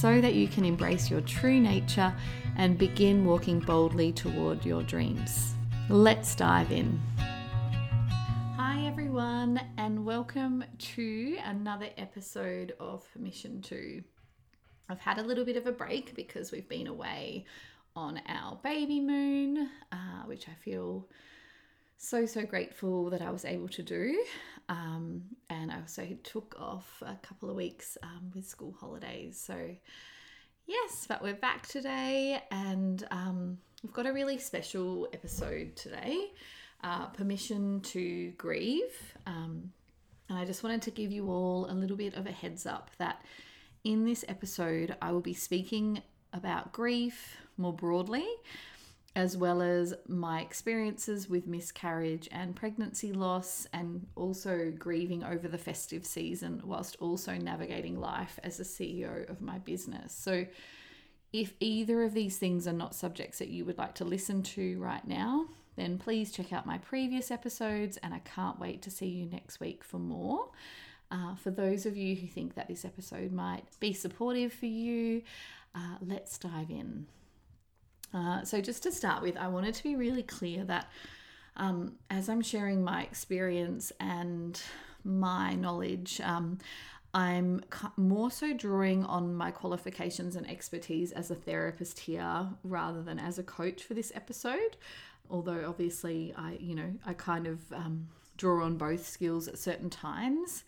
so that you can embrace your true nature and begin walking boldly toward your dreams. Let's dive in. Hi, everyone, and welcome to another episode of Permission to. I've had a little bit of a break because we've been away on our baby moon, uh, which I feel so so grateful that I was able to do. Um, and I also took off a couple of weeks um, with school holidays. So yes, but we're back today, and um, we've got a really special episode today. Uh, permission to grieve. Um, and I just wanted to give you all a little bit of a heads up that in this episode, I will be speaking about grief more broadly as well as my experiences with miscarriage and pregnancy loss, and also grieving over the festive season, whilst also navigating life as a CEO of my business. So, if either of these things are not subjects that you would like to listen to right now, then please check out my previous episodes, and I can't wait to see you next week for more. Uh, for those of you who think that this episode might be supportive for you, uh, let's dive in. Uh, so, just to start with, I wanted to be really clear that um, as I'm sharing my experience and my knowledge, um, I'm more so drawing on my qualifications and expertise as a therapist here rather than as a coach for this episode. Although, obviously, I, you know, I kind of um, draw on both skills at certain times.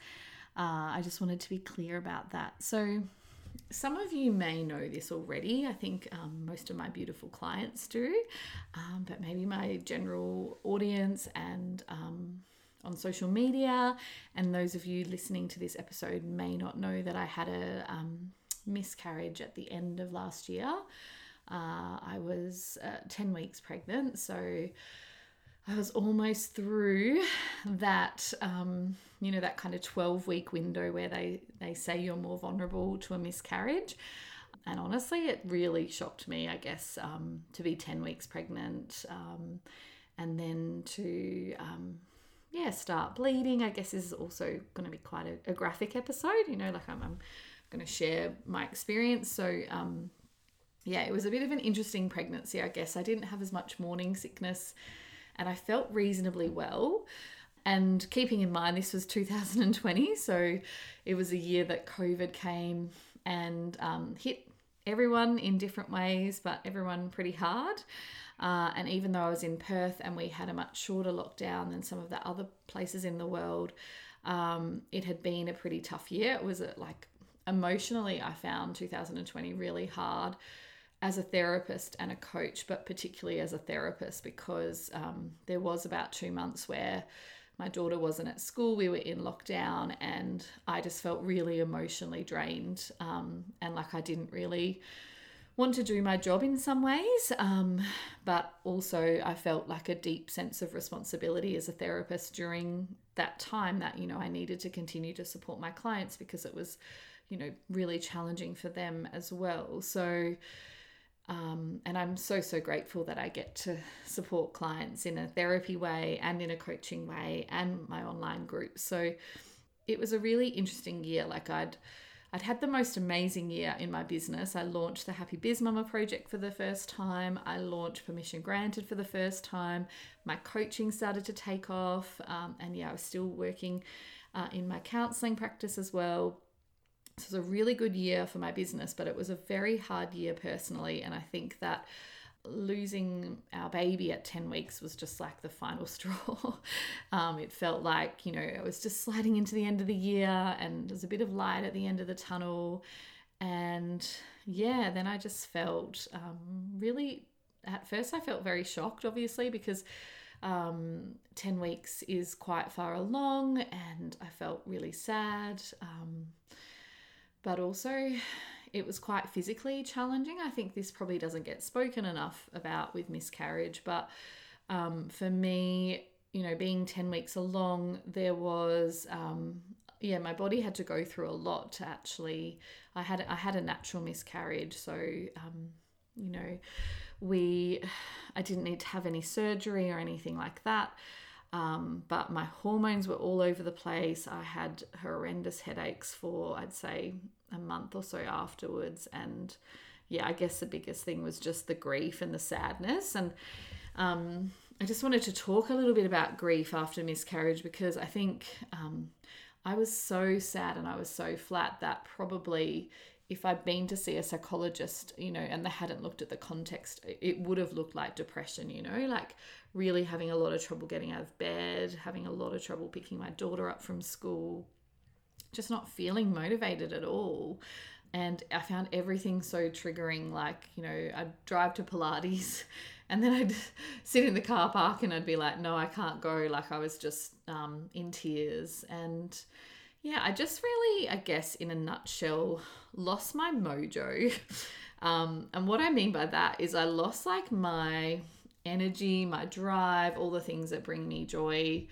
Uh, I just wanted to be clear about that. So, some of you may know this already. I think um, most of my beautiful clients do, um, but maybe my general audience and um, on social media, and those of you listening to this episode may not know that I had a um, miscarriage at the end of last year. Uh, I was uh, 10 weeks pregnant, so I was almost through that, um, you know, that kind of 12 week window where they, they say you're more vulnerable to a miscarriage. And honestly, it really shocked me, I guess, um, to be 10 weeks pregnant um, and then to, um, yeah, start bleeding. I guess is also going to be quite a, a, graphic episode, you know, like I'm, I'm going to share my experience. So, um, yeah, it was a bit of an interesting pregnancy, I guess. I didn't have as much morning sickness and I felt reasonably well. And keeping in mind, this was 2020, so it was a year that COVID came and um, hit everyone in different ways, but everyone pretty hard. Uh, and even though I was in Perth and we had a much shorter lockdown than some of the other places in the world, um, it had been a pretty tough year. It was a, like emotionally, I found 2020 really hard as a therapist and a coach, but particularly as a therapist because um, there was about two months where my daughter wasn't at school, we were in lockdown, and I just felt really emotionally drained um, and like I didn't really want to do my job in some ways. Um, but also, I felt like a deep sense of responsibility as a therapist during that time that, you know, I needed to continue to support my clients because it was, you know, really challenging for them as well. So, um, and I'm so, so grateful that I get to support clients in a therapy way and in a coaching way and my online group. So it was a really interesting year. Like I'd, I'd had the most amazing year in my business. I launched the Happy Biz Mama project for the first time. I launched Permission Granted for the first time. My coaching started to take off. Um, and yeah, I was still working uh, in my counseling practice as well this was a really good year for my business, but it was a very hard year personally. And I think that losing our baby at 10 weeks was just like the final straw. um, it felt like, you know, it was just sliding into the end of the year and there's a bit of light at the end of the tunnel. And yeah, then I just felt um, really, at first, I felt very shocked, obviously, because um, 10 weeks is quite far along and I felt really sad. But also it was quite physically challenging. I think this probably doesn't get spoken enough about with miscarriage, but um, for me, you know, being 10 weeks along, there was, um, yeah, my body had to go through a lot to actually, I had, I had a natural miscarriage. So, um, you know, we, I didn't need to have any surgery or anything like that. Um, but my hormones were all over the place. I had horrendous headaches for, I'd say, a month or so afterwards. And yeah, I guess the biggest thing was just the grief and the sadness. And um, I just wanted to talk a little bit about grief after miscarriage because I think um, I was so sad and I was so flat that probably if I'd been to see a psychologist, you know, and they hadn't looked at the context, it would have looked like depression, you know, like really having a lot of trouble getting out of bed, having a lot of trouble picking my daughter up from school, just not feeling motivated at all. And I found everything so triggering. Like, you know, I'd drive to Pilates and then I'd sit in the car park and I'd be like, no, I can't go. Like, I was just um, in tears. And, yeah, I just really, I guess, in a nutshell, lost my mojo. Um, and what I mean by that is I lost like my energy, my drive, all the things that bring me joy.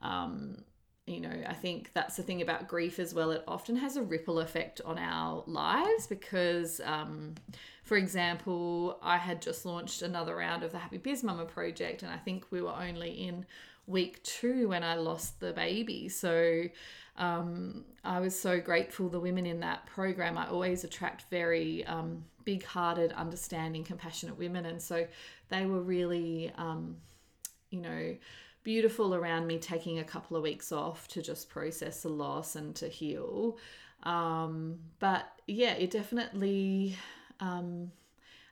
Um, you know, I think that's the thing about grief as well. It often has a ripple effect on our lives because, um, for example, I had just launched another round of the Happy Biz Mama project, and I think we were only in week two when I lost the baby. So um, I was so grateful. The women in that program, I always attract very um, big hearted, understanding, compassionate women. And so they were really, um, you know, beautiful around me taking a couple of weeks off to just process the loss and to heal. Um, but yeah, it definitely. Um,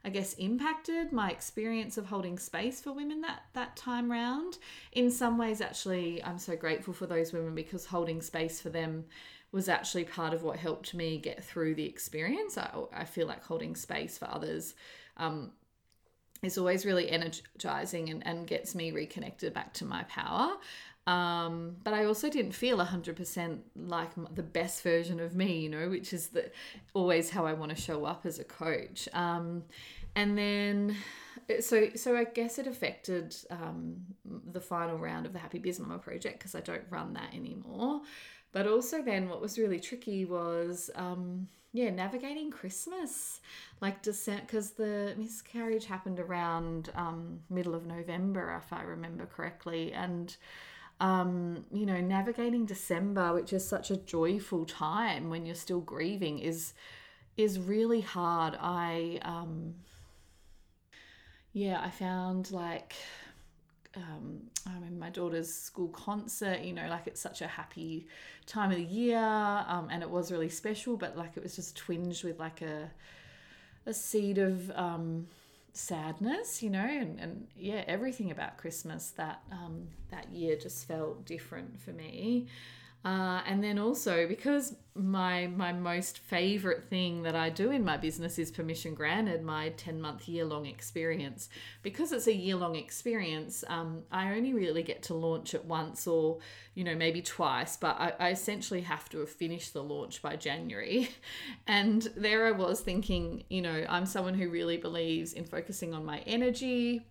I guess impacted my experience of holding space for women that that time round. In some ways, actually, I'm so grateful for those women because holding space for them was actually part of what helped me get through the experience. I, I feel like holding space for others um, is always really energizing and, and gets me reconnected back to my power. Um, but I also didn't feel 100% like the best version of me, you know, which is the, always how I want to show up as a coach. Um, and then, so so I guess it affected um, the final round of the Happy Biz Mama project because I don't run that anymore. But also, then what was really tricky was, um, yeah, navigating Christmas, like December, because the miscarriage happened around um, middle of November, if I remember correctly, and um, you know, navigating December, which is such a joyful time when you're still grieving, is is really hard. I um, yeah, I found like um, I'm in my daughter's school concert, you know, like it's such a happy time of the year, um, and it was really special, but like it was just twinged with like a a seed of um, sadness, you know, and, and yeah, everything about Christmas that um, that year just felt different for me. Uh, and then also because my my most favorite thing that I do in my business is permission granted, my 10 month year long experience. Because it's a year long experience, um, I only really get to launch it once or, you know, maybe twice, but I, I essentially have to have finished the launch by January. And there I was thinking, you know, I'm someone who really believes in focusing on my energy.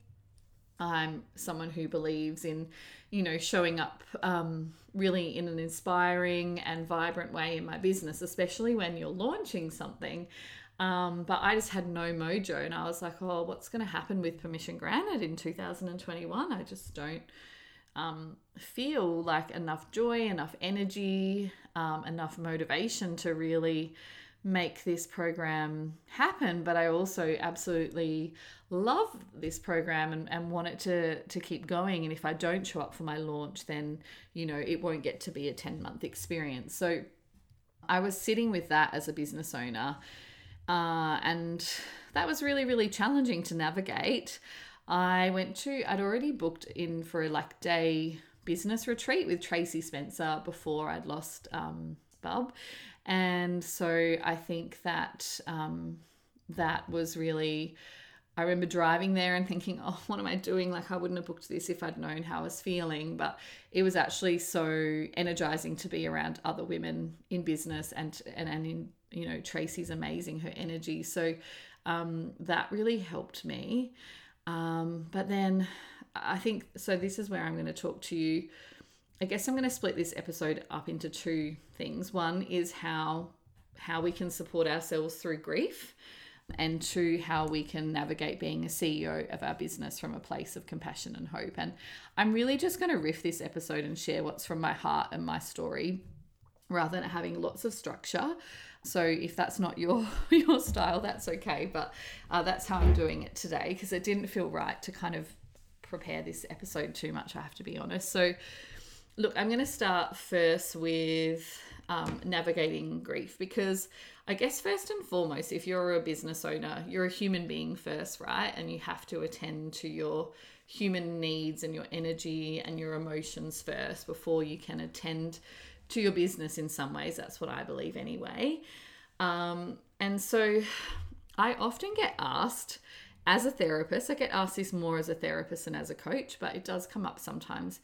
I'm someone who believes in, you know, showing up um, really in an inspiring and vibrant way in my business, especially when you're launching something. Um, but I just had no mojo, and I was like, oh, what's going to happen with permission granted in 2021? I just don't um, feel like enough joy, enough energy, um, enough motivation to really make this program happen but i also absolutely love this program and, and want it to to keep going. And if i don't show up for my launch then you know it won't get to be a 10 month experience. So i was sitting with that as a business owner uh, and that was really really challenging to navigate. I went to i'd already booked in for a like day business retreat with tracy spencer before i'd lost um, Bub. And so I think that um, that was really. I remember driving there and thinking, oh, what am I doing? Like, I wouldn't have booked this if I'd known how I was feeling. But it was actually so energizing to be around other women in business and, and, and in you know, Tracy's amazing, her energy. So um, that really helped me. Um, but then I think so. This is where I'm going to talk to you. I guess I'm going to split this episode up into two things. One is how how we can support ourselves through grief, and two, how we can navigate being a CEO of our business from a place of compassion and hope. And I'm really just going to riff this episode and share what's from my heart and my story rather than having lots of structure. So if that's not your your style, that's okay. But uh, that's how I'm doing it today because it didn't feel right to kind of prepare this episode too much. I have to be honest. So look, I'm going to start first with um, navigating grief because I guess first and foremost, if you're a business owner, you're a human being first, right? And you have to attend to your human needs and your energy and your emotions first before you can attend to your business in some ways. That's what I believe anyway. Um, and so I often get asked as a therapist, I get asked this more as a therapist and as a coach, but it does come up sometimes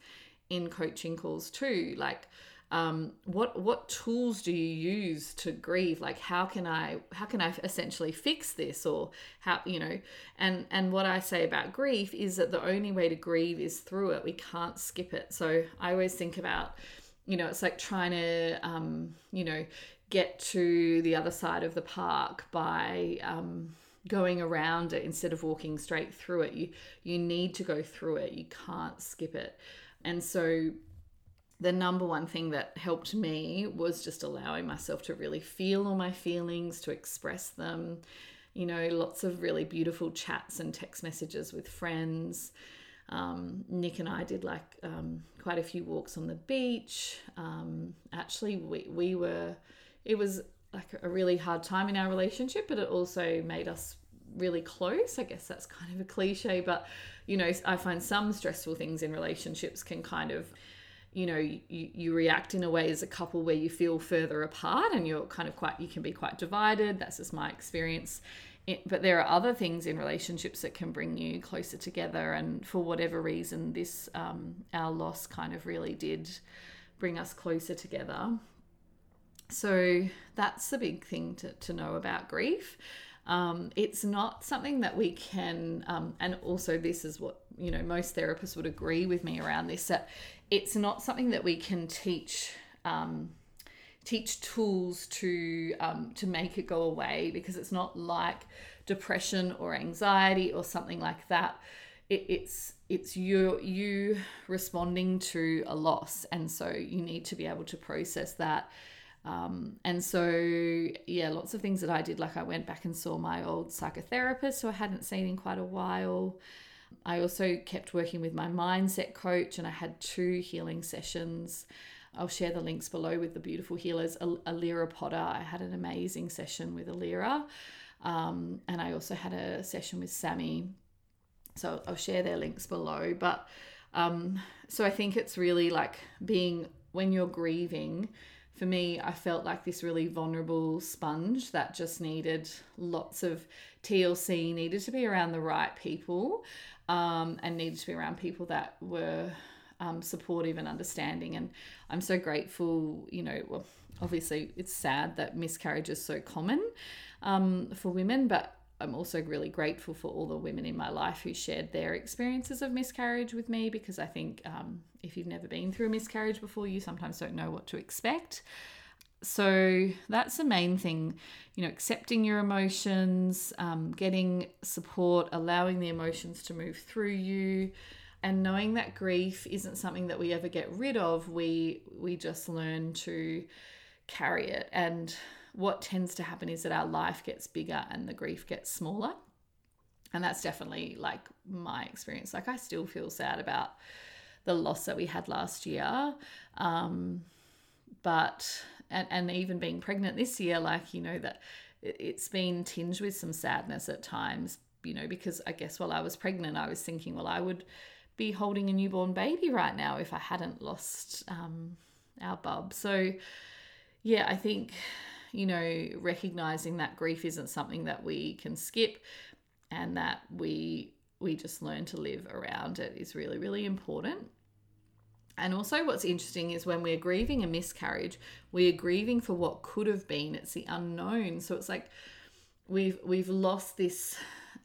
in coaching calls too. Like, um, what what tools do you use to grieve like how can i how can i essentially fix this or how you know and and what i say about grief is that the only way to grieve is through it we can't skip it so i always think about you know, it's like trying to, um, you know, get to the other side of the park by um, going around it instead of walking straight through it. You you need to go through it. You can't skip it. And so the number one thing that helped me was just allowing myself to really feel all my feelings, to express them. You know, lots of really beautiful chats and text messages with friends. Um, Nick and I did like um, quite a few walks on the beach. Um, actually, we, we were, it was like a really hard time in our relationship, but it also made us really close. I guess that's kind of a cliche, but you know, I find some stressful things in relationships can kind of, you know, you, you react in a way as a couple where you feel further apart and you're kind of quite, you can be quite divided. That's just my experience it, but there are other things in relationships that can bring you closer together. And for whatever reason, this um, our loss kind of really did bring us closer together. So that's the big thing to, to know about grief. Um, it's not something that we can, um, and also this is what you know most therapists would agree with me around this that it's not something that we can teach um, teach tools to um, to make it go away because it's not like depression or anxiety or something like that. It, it's it's you you responding to a loss, and so you need to be able to process that. Um, and so, yeah, lots of things that I did. Like I went back and saw my old psychotherapist who I hadn't seen in quite a while. I also kept working with my mindset coach, and I had two healing sessions. I'll share the links below with the beautiful healers. Alira Potter, I had an amazing session with Alira. Um, and I also had a session with Sammy. So I'll share their links below. But um, so I think it's really like being, when you're grieving, for me, I felt like this really vulnerable sponge that just needed lots of TLC, needed to be around the right people, um, and needed to be around people that were um, supportive and understanding. And I'm so grateful, you know, well, obviously it's sad that miscarriage is so common um, for women, but I'm also really grateful for all the women in my life who shared their experiences of miscarriage with me because I think um, if you've never been through a miscarriage before, you sometimes don't know what to expect. So that's the main thing, you know, accepting your emotions, um, getting support, allowing the emotions to move through you, and knowing that grief isn't something that we ever get rid of we we just learn to carry it and what tends to happen is that our life gets bigger and the grief gets smaller and that's definitely like my experience like i still feel sad about the loss that we had last year um, but and, and even being pregnant this year like you know that it's been tinged with some sadness at times you know because i guess while i was pregnant i was thinking well i would be holding a newborn baby right now if I hadn't lost um, our bub. So, yeah, I think, you know, recognizing that grief isn't something that we can skip and that we we just learn to live around it is really really important And also, what's interesting is when we're grieving a miscarriage, we are grieving for what could have been. It's the unknown. So it's like we've we've lost this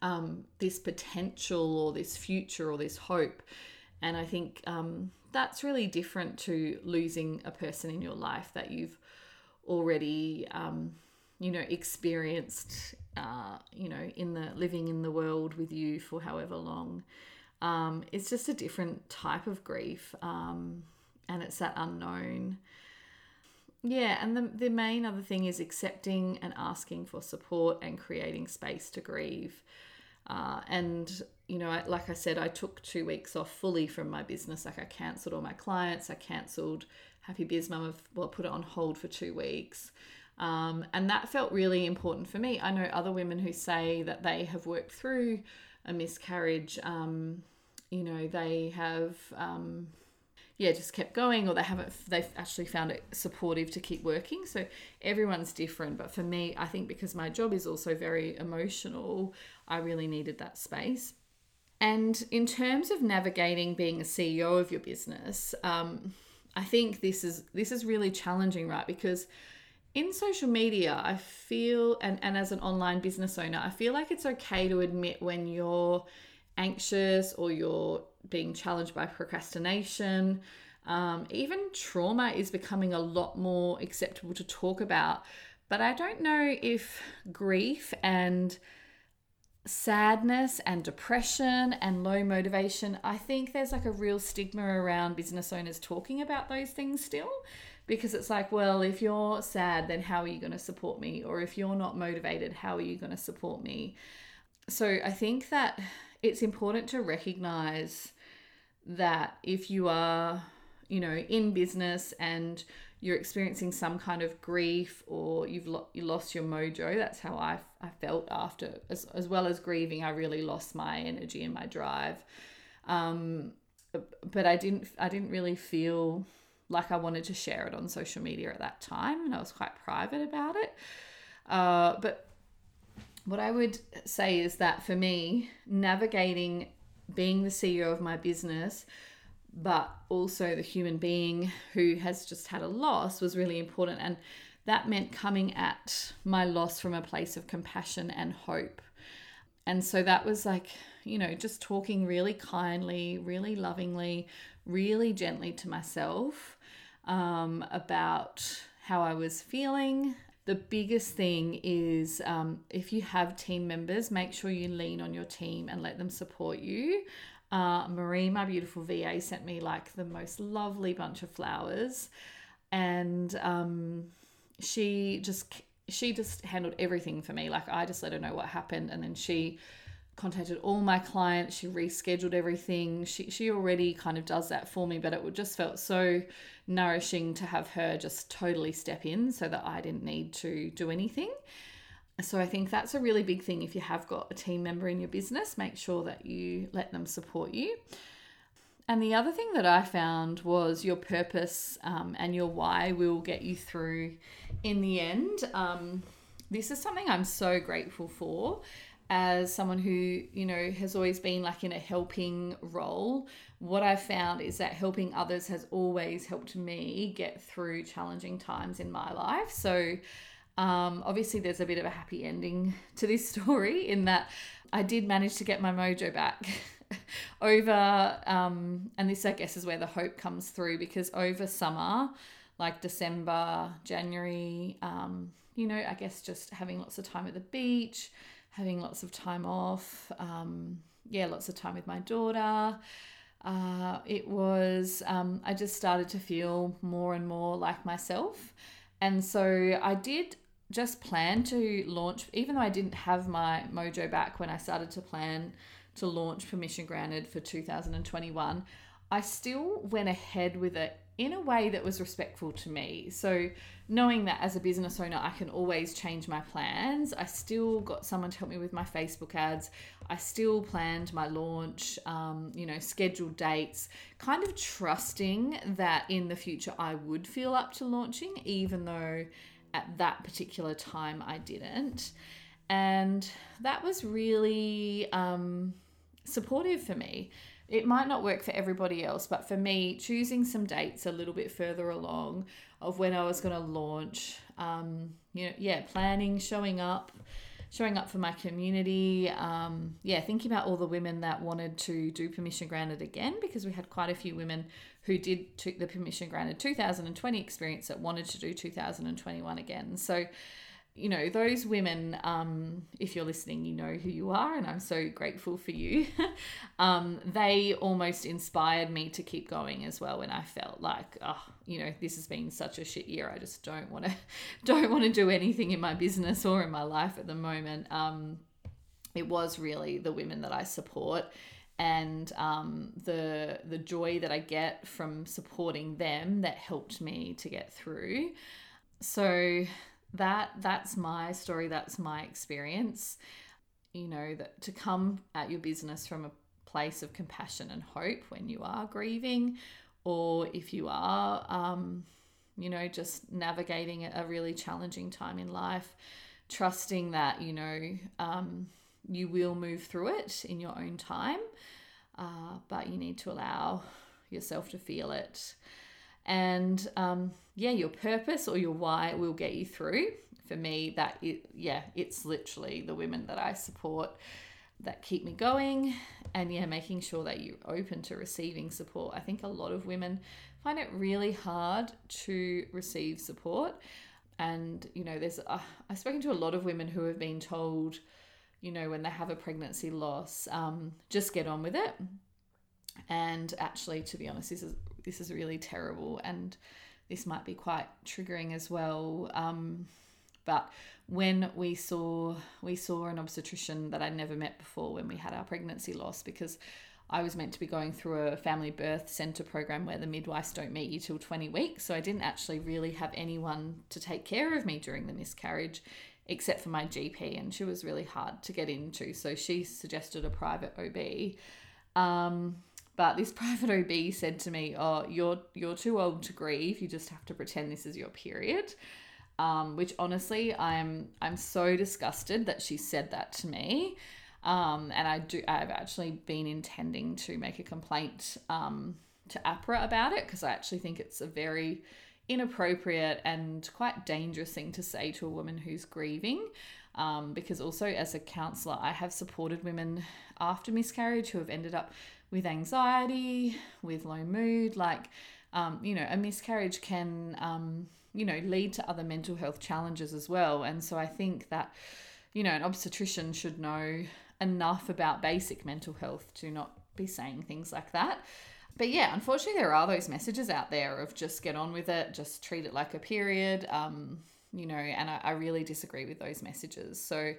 um, this potential or this future or this hope. And I think um, that's really different to losing a person in your life that you've already, um, you know, experienced, uh, you know, in the living in the world with you for however long. Um, it's just a different type of grief, um, and it's that unknown. Yeah, and the, the main other thing is accepting and asking for support and creating space to grieve. Uh, and, you know, I, like I said, I took two weeks off fully from my business. Like I cancelled all my clients, I cancelled Happy Biz Mum, of, well, put it on hold for two weeks. Um, and that felt really important for me. I know other women who say that they have worked through a miscarriage. Um, you know, they have, um, yeah, just kept going, or they haven't, they've actually found it supportive to keep working. So everyone's different. But for me, I think because my job is also very emotional, I really needed that space. And in terms of navigating being a CEO of your business, um, I think this is this is really challenging, right? Because in social media, I feel and, and as an online business owner, I feel like it's okay to admit when you're anxious or you're being challenged by procrastination. Um, even trauma is becoming a lot more acceptable to talk about. But I don't know if grief and sadness and depression and low motivation, I think there's like a real stigma around business owners talking about those things still because it's like, well, if you're sad, then how are you going to support me? Or if you're not motivated, how are you going to support me? So I think that it's important to recognize that if you are, you know, in business and you're experiencing some kind of grief or you've lo- you lost your mojo. That's how I, I felt after, as, as well as grieving. I really lost my energy and my drive. Um, but I didn't I didn't really feel like I wanted to share it on social media at that time, and I was quite private about it. Uh, but what I would say is that for me, navigating being the CEO of my business but also the human being who has just had a loss was really important. And that meant coming at my loss from a place of compassion and hope. And so that was like, you know, just talking really kindly, really lovingly, really gently to myself um, about how I was feeling. The biggest thing is um, if you have team members, make sure you lean on your team and let them support you. Uh, Marie, my beautiful VA, sent me like the most lovely bunch of flowers, and um, she just she just handled everything for me. Like I just let her know what happened, and then she contacted all my clients. She rescheduled everything. She she already kind of does that for me, but it just felt so nourishing to have her just totally step in, so that I didn't need to do anything. So I think that's a really big thing. If you have got a team member in your business, make sure that you let them support you. And the other thing that I found was your purpose um, and your why will get you through in the end. Um, this is something I'm so grateful for as someone who, you know, has always been like in a helping role. What I've found is that helping others has always helped me get through challenging times in my life. So, um, obviously, there's a bit of a happy ending to this story in that I did manage to get my mojo back over, um, and this, I guess, is where the hope comes through because over summer, like December, January, um, you know, I guess just having lots of time at the beach, having lots of time off, um, yeah, lots of time with my daughter. Uh, it was, um, I just started to feel more and more like myself. And so I did just plan to launch, even though I didn't have my mojo back when I started to plan to launch Permission Granted for 2021, I still went ahead with it in a way that was respectful to me. So, knowing that as a business owner, I can always change my plans, I still got someone to help me with my Facebook ads. I still planned my launch, um, you know, scheduled dates, kind of trusting that in the future I would feel up to launching, even though at that particular time I didn't. And that was really um, supportive for me. it might not work for everybody else, but for me, choosing some dates a little bit further along of when I was going to launch, um, you know, yeah, planning, showing up, showing up for my community. Um, yeah, thinking about all the women that wanted to do permission granted again because we had quite a few women who did took the permission granted 2020 experience that wanted to do 2021 again. So you know, those women, um, if you're listening, you know who you are, and I'm so grateful for you. um, they almost inspired me to keep going as well when I felt like, oh, you know, this has been such a shit year. I just don't want to, don't want to do anything in my business or in my life at the moment. Um, it was really the women that I support and um, the the joy that I get from supporting them that helped me to get through. So that that's my story that's my experience you know that to come at your business from a place of compassion and hope when you are grieving or if you are um, you know just navigating a really challenging time in life trusting that you know um, you will move through it in your own time uh, but you need to allow yourself to feel it and um, yeah, your purpose or your why will get you through. For me, that it, yeah, it's literally the women that I support that keep me going, and yeah, making sure that you're open to receiving support. I think a lot of women find it really hard to receive support, and you know, there's uh, I've spoken to a lot of women who have been told, you know, when they have a pregnancy loss, um, just get on with it. And actually, to be honest, this is this is really terrible and this might be quite triggering as well. Um, but when we saw we saw an obstetrician that I'd never met before when we had our pregnancy loss because I was meant to be going through a family birth center program where the midwives don't meet you till 20 weeks. So I didn't actually really have anyone to take care of me during the miscarriage except for my GP, and she was really hard to get into. So she suggested a private OB. Um, but this private OB said to me, "Oh, you're you're too old to grieve. You just have to pretend this is your period." Um, which honestly, I'm I'm so disgusted that she said that to me. Um, and I do I've actually been intending to make a complaint um, to AHPRA about it because I actually think it's a very inappropriate and quite dangerous thing to say to a woman who's grieving. Um, because also as a counselor, I have supported women after miscarriage who have ended up with anxiety, with low mood. Like, um, you know, a miscarriage can, um, you know, lead to other mental health challenges as well. And so I think that, you know, an obstetrician should know enough about basic mental health to not be saying things like that. But yeah, unfortunately, there are those messages out there of just get on with it, just treat it like a period, um, you know, and I, I really disagree with those messages. So,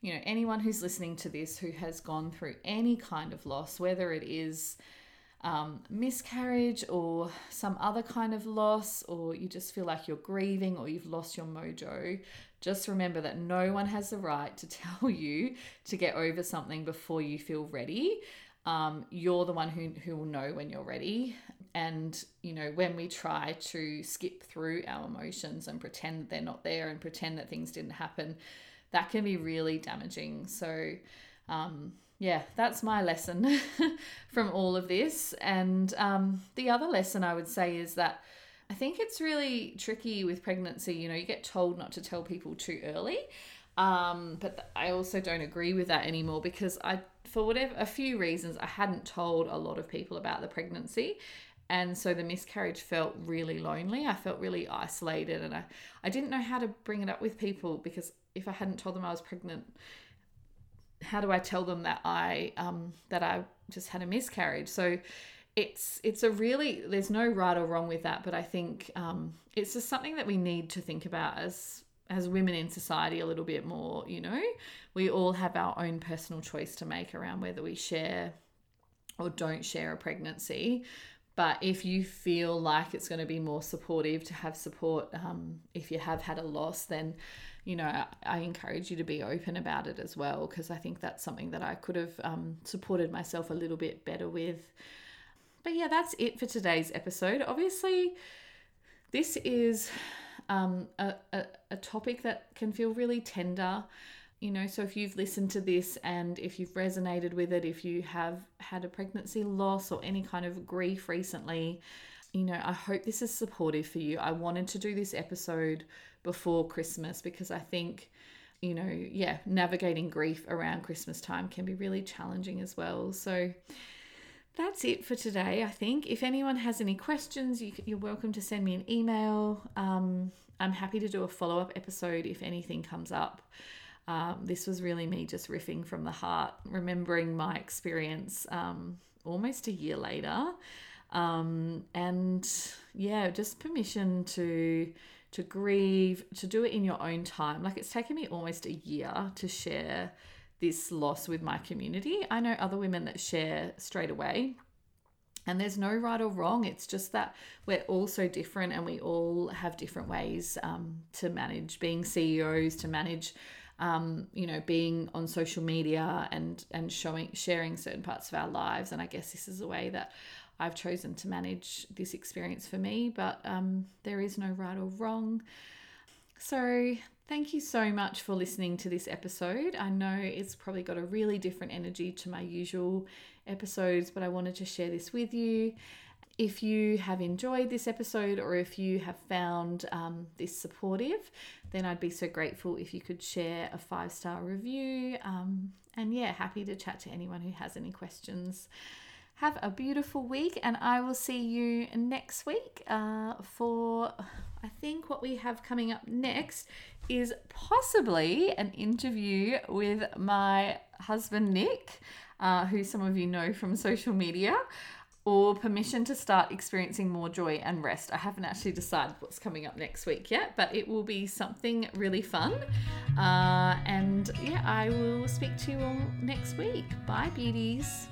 you know, anyone who's listening to this who has gone through any kind of loss, whether it is um, miscarriage or some other kind of loss, or you just feel like you're grieving or you've lost your mojo, just remember that no one has the right to tell you to get over something before you feel ready. Um, you're the one who, who will know when you're ready. And, you know, when we try to skip through our emotions and pretend they're not there and pretend that things didn't happen, that can be really damaging. So, um, yeah, that's my lesson from all of this. And um, the other lesson I would say is that I think it's really tricky with pregnancy. You know, you get told not to tell people too early. Um, but I also don't agree with that anymore because I, for whatever, a few reasons, I hadn't told a lot of people about the pregnancy. And so the miscarriage felt really lonely. I felt really isolated and I, I didn't know how to bring it up with people because if I hadn't told them I was pregnant, how do I tell them that I um, that I just had a miscarriage? So it's it's a really there's no right or wrong with that, but I think um, it's just something that we need to think about as as women in society a little bit more. You know, we all have our own personal choice to make around whether we share or don't share a pregnancy. But if you feel like it's going to be more supportive to have support um, if you have had a loss, then you know, I, encourage you to be open about it as well, because I think that's something that I could have um, supported myself a little bit better with. But yeah, that's it for today's episode. Obviously, this is um, a, a, a topic that can feel really tender. you know, so if you've listened to this and if you've resonated with it, if you have had a pregnancy loss or any kind of grief recently, you know, I hope this is supportive for you. I wanted to do this episode before Christmas because I think, you know, yeah, navigating grief around Christmas time can be really challenging as well. So, that's it for today, I think. If anyone has any questions, you, are welcome to send me an email. Um, I'm happy to do a follow up episode if anything comes up. Um, this was really me just riffing from the heart, remembering my experience um, almost a year later. Um, and yeah, just permission to to grieve, to do it in your own time. Like it's taken me almost a year to share this loss with my community. I know other women that share straight away. And there's no right or wrong. It's just that we're all so different and we all have different ways um, to manage being CEOs, to manage, um, you know, being on social media and, and showing, sharing certain parts of our lives. And I guess this is a way that I've chosen to manage this experience for me, but um, there is no right or wrong. So Thank you so much for listening to this episode. I know it's probably got a really different energy to my usual episodes, but I wanted to share this with you. If you have enjoyed this episode or if you have found um, this supportive, then I'd be so grateful if you could share a five star review. Um, and yeah, happy to chat to anyone who has any questions. Have a beautiful week, and I will see you next week uh, for I think what we have coming up next is possibly an interview with my husband Nick, uh, who some of you know from social media, or permission to start experiencing more joy and rest. I haven't actually decided what's coming up next week yet, but it will be something really fun. Uh, and yeah, I will speak to you all next week. Bye, beauties.